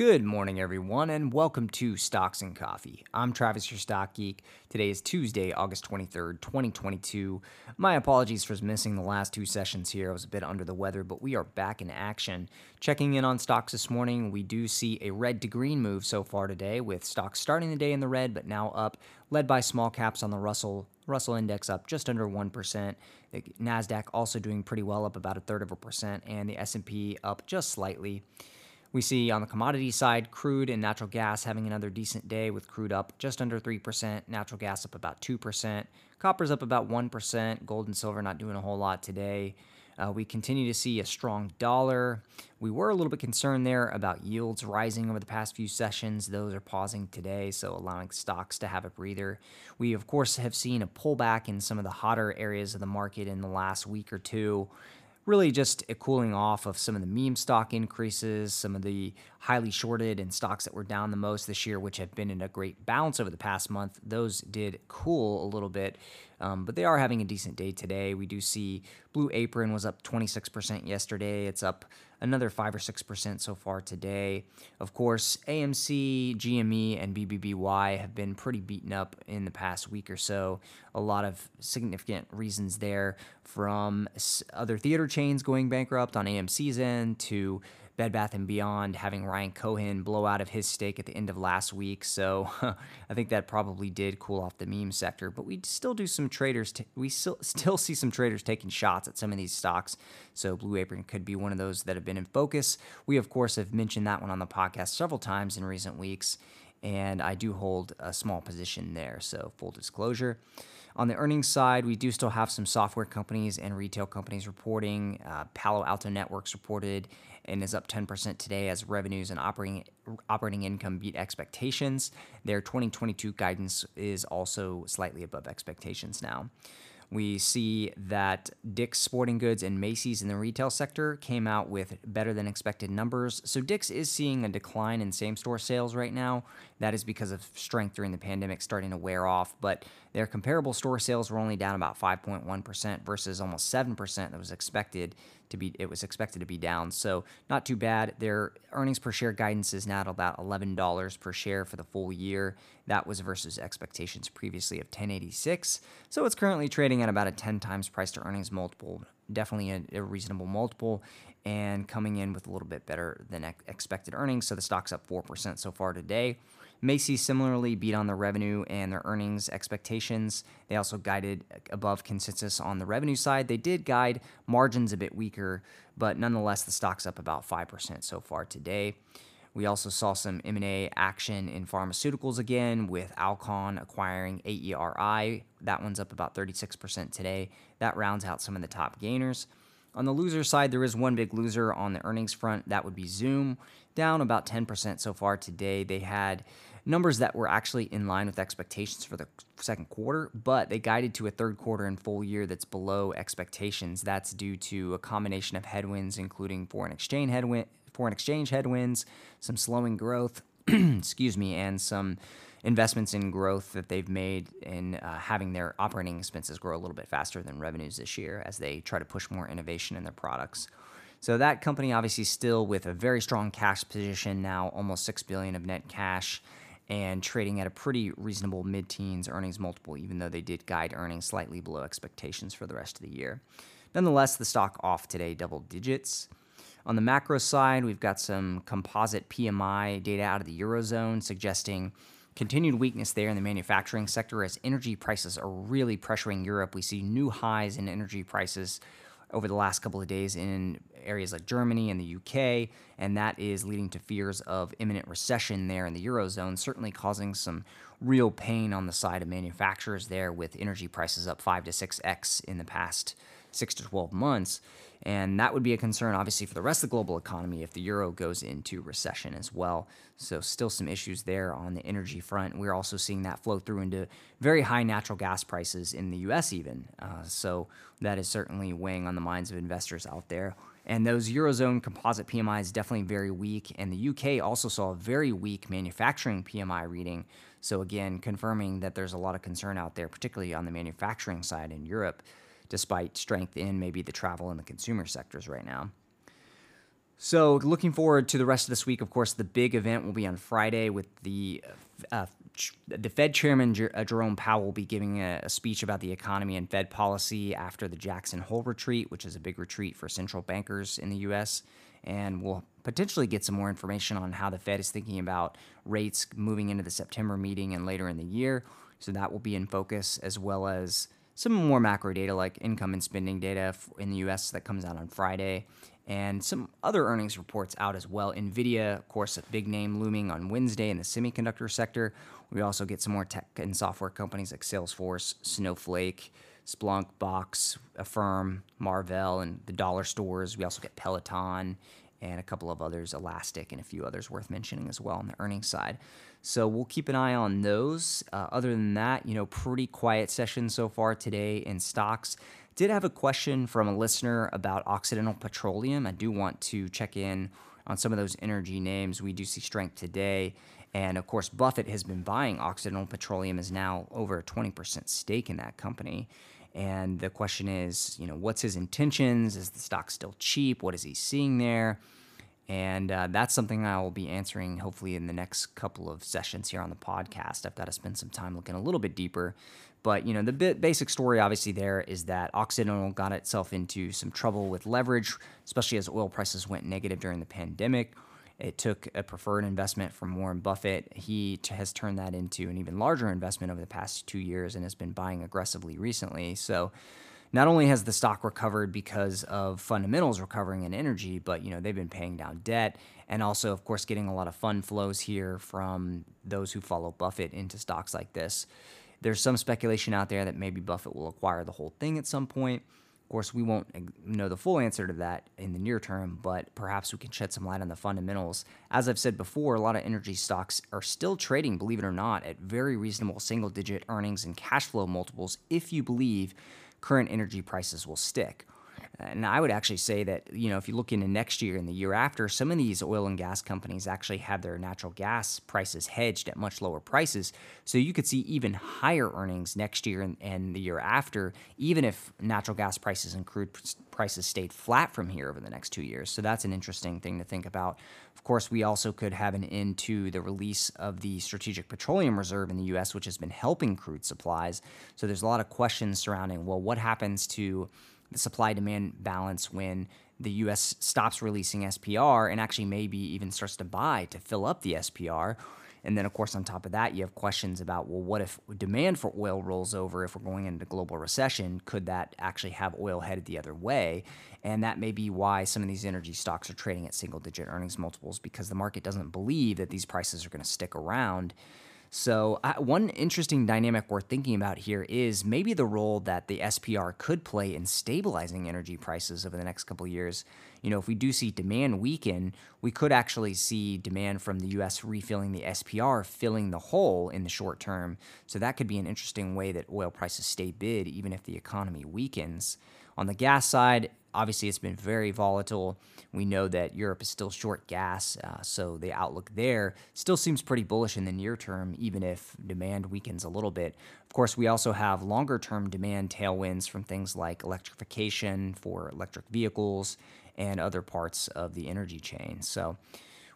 Good morning, everyone, and welcome to Stocks and Coffee. I'm Travis, your stock geek. Today is Tuesday, August 23rd, 2022. My apologies for missing the last two sessions here. I was a bit under the weather, but we are back in action. Checking in on stocks this morning, we do see a red to green move so far today, with stocks starting the day in the red, but now up, led by small caps on the Russell Russell index up just under 1%. The Nasdaq also doing pretty well up about a third of a percent and the S&P up just slightly. We see on the commodity side, crude and natural gas having another decent day with crude up just under 3%, natural gas up about 2%, copper's up about 1%, gold and silver not doing a whole lot today. Uh, we continue to see a strong dollar. We were a little bit concerned there about yields rising over the past few sessions. Those are pausing today, so allowing stocks to have a breather. We, of course, have seen a pullback in some of the hotter areas of the market in the last week or two really just a cooling off of some of the meme stock increases, some of the highly shorted and stocks that were down the most this year, which have been in a great bounce over the past month. Those did cool a little bit, um, but they are having a decent day today. We do see Blue Apron was up 26% yesterday. It's up another 5 or 6% so far today. Of course, AMC, GME, and BBBY have been pretty beaten up in the past week or so. A lot of significant reasons there from other theater chains going bankrupt on AMC's end to Bed Bath and Beyond having Ryan Cohen blow out of his stake at the end of last week. So I think that probably did cool off the meme sector. But we still do some traders. T- we still still see some traders taking shots at some of these stocks. So Blue Apron could be one of those that have been in focus. We of course have mentioned that one on the podcast several times in recent weeks, and I do hold a small position there. So full disclosure. On the earnings side, we do still have some software companies and retail companies reporting. Uh, Palo Alto Networks reported and is up 10% today as revenues and operating operating income beat expectations. Their 2022 guidance is also slightly above expectations now. We see that Dick's Sporting Goods and Macy's in the retail sector came out with better than expected numbers. So Dick's is seeing a decline in same store sales right now. That is because of strength during the pandemic starting to wear off, but their comparable store sales were only down about 5.1% versus almost 7% that was expected to be it was expected to be down. So not too bad. Their earnings per share guidance is now at about $11 per share for the full year. That was versus expectations previously of 1086. So it's currently trading at about a 10 times price to earnings multiple. Definitely a, a reasonable multiple and coming in with a little bit better than expected earnings. So the stock's up 4% so far today. Macy's similarly beat on the revenue and their earnings expectations. They also guided above consensus on the revenue side. They did guide margins a bit weaker, but nonetheless, the stock's up about 5% so far today. We also saw some M&A action in pharmaceuticals again with Alcon acquiring AERI. That one's up about 36% today. That rounds out some of the top gainers. On the loser side, there is one big loser on the earnings front. That would be Zoom, down about 10% so far today. They had numbers that were actually in line with expectations for the second quarter, but they guided to a third quarter and full year that's below expectations. That's due to a combination of headwinds, including foreign exchange headwind, foreign exchange headwinds, some slowing growth, excuse me, and some investments in growth that they've made in uh, having their operating expenses grow a little bit faster than revenues this year as they try to push more innovation in their products. So that company obviously still with a very strong cash position now, almost 6 billion of net cash and trading at a pretty reasonable mid-teens earnings multiple even though they did guide earnings slightly below expectations for the rest of the year. Nonetheless, the stock off today double digits. On the macro side, we've got some composite PMI data out of the Eurozone suggesting continued weakness there in the manufacturing sector as energy prices are really pressuring Europe. We see new highs in energy prices over the last couple of days in areas like Germany and the UK, and that is leading to fears of imminent recession there in the Eurozone, certainly causing some real pain on the side of manufacturers there with energy prices up 5 to 6x in the past 6 to 12 months. And that would be a concern, obviously, for the rest of the global economy if the euro goes into recession as well. So, still some issues there on the energy front. We're also seeing that flow through into very high natural gas prices in the US, even. Uh, so, that is certainly weighing on the minds of investors out there. And those Eurozone composite PMIs definitely very weak. And the UK also saw a very weak manufacturing PMI reading. So, again, confirming that there's a lot of concern out there, particularly on the manufacturing side in Europe despite strength in maybe the travel and the consumer sectors right now. So, looking forward to the rest of this week. Of course, the big event will be on Friday with the uh, the Fed Chairman uh, Jerome Powell will be giving a, a, speech about the economy and Fed policy after the Jackson Hole retreat, which is a big retreat for central bankers in the U.S. And we'll potentially get some more information on how the Fed is thinking about rates moving into the September meeting and later in the year. So that will be in focus, as well as some more macro data like income and spending data in the US that comes out on Friday, and some other earnings reports out as well. Nvidia, of course, a big name looming on Wednesday in the semiconductor sector. We also get some more tech and software companies like Salesforce, Snowflake, Splunk, Box, Affirm, Marvell, and the dollar stores. We also get Peloton and a couple of others, Elastic, and a few others worth mentioning as well on the earnings side. So we'll keep an eye on those. Uh, other than that, you know, pretty quiet session so far today in stocks. Did have a question from a listener about Occidental Petroleum. I do want to check in on some of those energy names. We do see strength today. And of course, Buffett has been buying Occidental Petroleum, is now over a 20% stake in that company. And the question is, you know, what's his intentions? Is the stock still cheap? What is he seeing there? And uh, that's something I will be answering hopefully in the next couple of sessions here on the podcast. I've got to spend some time looking a little bit deeper. But, you know, the basic story obviously there is that Occidental got itself into some trouble with leverage, especially as oil prices went negative during the pandemic. It took a preferred investment from Warren Buffett. He t- has turned that into an even larger investment over the past two years and has been buying aggressively recently. So, not only has the stock recovered because of fundamentals recovering in energy, but you know they've been paying down debt and also, of course, getting a lot of fund flows here from those who follow Buffett into stocks like this. There's some speculation out there that maybe Buffett will acquire the whole thing at some point. Of course, we won't know the full answer to that in the near term, but perhaps we can shed some light on the fundamentals. As I've said before, a lot of energy stocks are still trading, believe it or not, at very reasonable single digit earnings and cash flow multiples if you believe current energy prices will stick. And I would actually say that, you know, if you look into next year and the year after, some of these oil and gas companies actually have their natural gas prices hedged at much lower prices. So you could see even higher earnings next year and, and the year after, even if natural gas prices and crude prices stayed flat from here over the next two years. So that's an interesting thing to think about. Of course, we also could have an end to the release of the Strategic Petroleum Reserve in the U.S., which has been helping crude supplies. So there's a lot of questions surrounding, well, what happens to the supply demand balance when the US stops releasing SPR and actually maybe even starts to buy to fill up the SPR. And then, of course, on top of that, you have questions about well, what if demand for oil rolls over if we're going into global recession? Could that actually have oil headed the other way? And that may be why some of these energy stocks are trading at single digit earnings multiples because the market doesn't believe that these prices are going to stick around. So, uh, one interesting dynamic worth thinking about here is maybe the role that the SPR could play in stabilizing energy prices over the next couple years. You know, if we do see demand weaken, we could actually see demand from the US refilling the SPR, filling the hole in the short term. So, that could be an interesting way that oil prices stay bid even if the economy weakens. On the gas side, obviously it's been very volatile. We know that Europe is still short gas, uh, so the outlook there still seems pretty bullish in the near term, even if demand weakens a little bit. Of course, we also have longer term demand tailwinds from things like electrification for electric vehicles and other parts of the energy chain. So,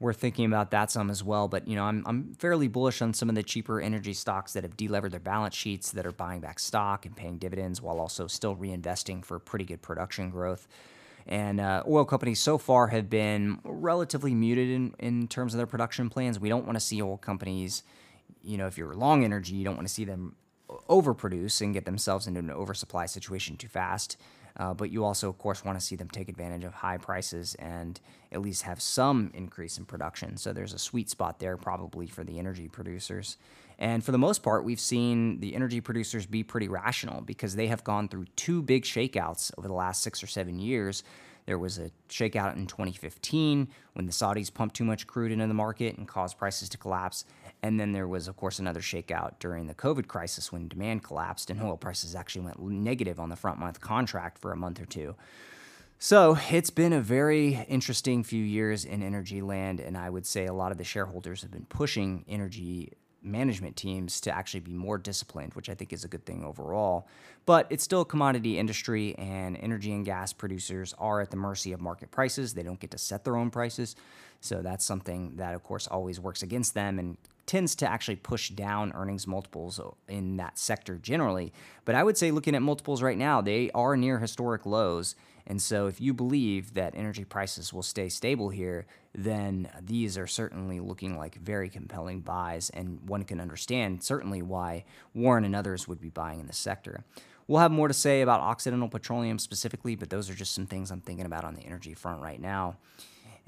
we're thinking about that some as well. But you know, I'm I'm fairly bullish on some of the cheaper energy stocks that have delevered their balance sheets, that are buying back stock and paying dividends while also still reinvesting for pretty good production growth. And uh, oil companies so far have been relatively muted in, in terms of their production plans. We don't want to see oil companies, you know, if you're long energy, you don't want to see them overproduce and get themselves into an oversupply situation too fast. Uh, but you also, of course, want to see them take advantage of high prices and at least have some increase in production. So there's a sweet spot there probably for the energy producers. And for the most part, we've seen the energy producers be pretty rational because they have gone through two big shakeouts over the last six or seven years. There was a shakeout in 2015 when the Saudis pumped too much crude into the market and caused prices to collapse. And then there was, of course, another shakeout during the COVID crisis when demand collapsed and oil prices actually went negative on the front month contract for a month or two. So it's been a very interesting few years in energy land, and I would say a lot of the shareholders have been pushing energy management teams to actually be more disciplined, which I think is a good thing overall. But it's still a commodity industry, and energy and gas producers are at the mercy of market prices. They don't get to set their own prices. So that's something that, of course, always works against them and tends to actually push down earnings multiples in that sector generally. But I would say, looking at multiples right now, they are near historic lows. And so, if you believe that energy prices will stay stable here, then these are certainly looking like very compelling buys. And one can understand certainly why Warren and others would be buying in the sector. We'll have more to say about Occidental Petroleum specifically, but those are just some things I'm thinking about on the energy front right now.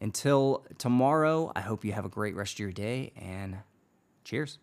Until tomorrow, I hope you have a great rest of your day and cheers.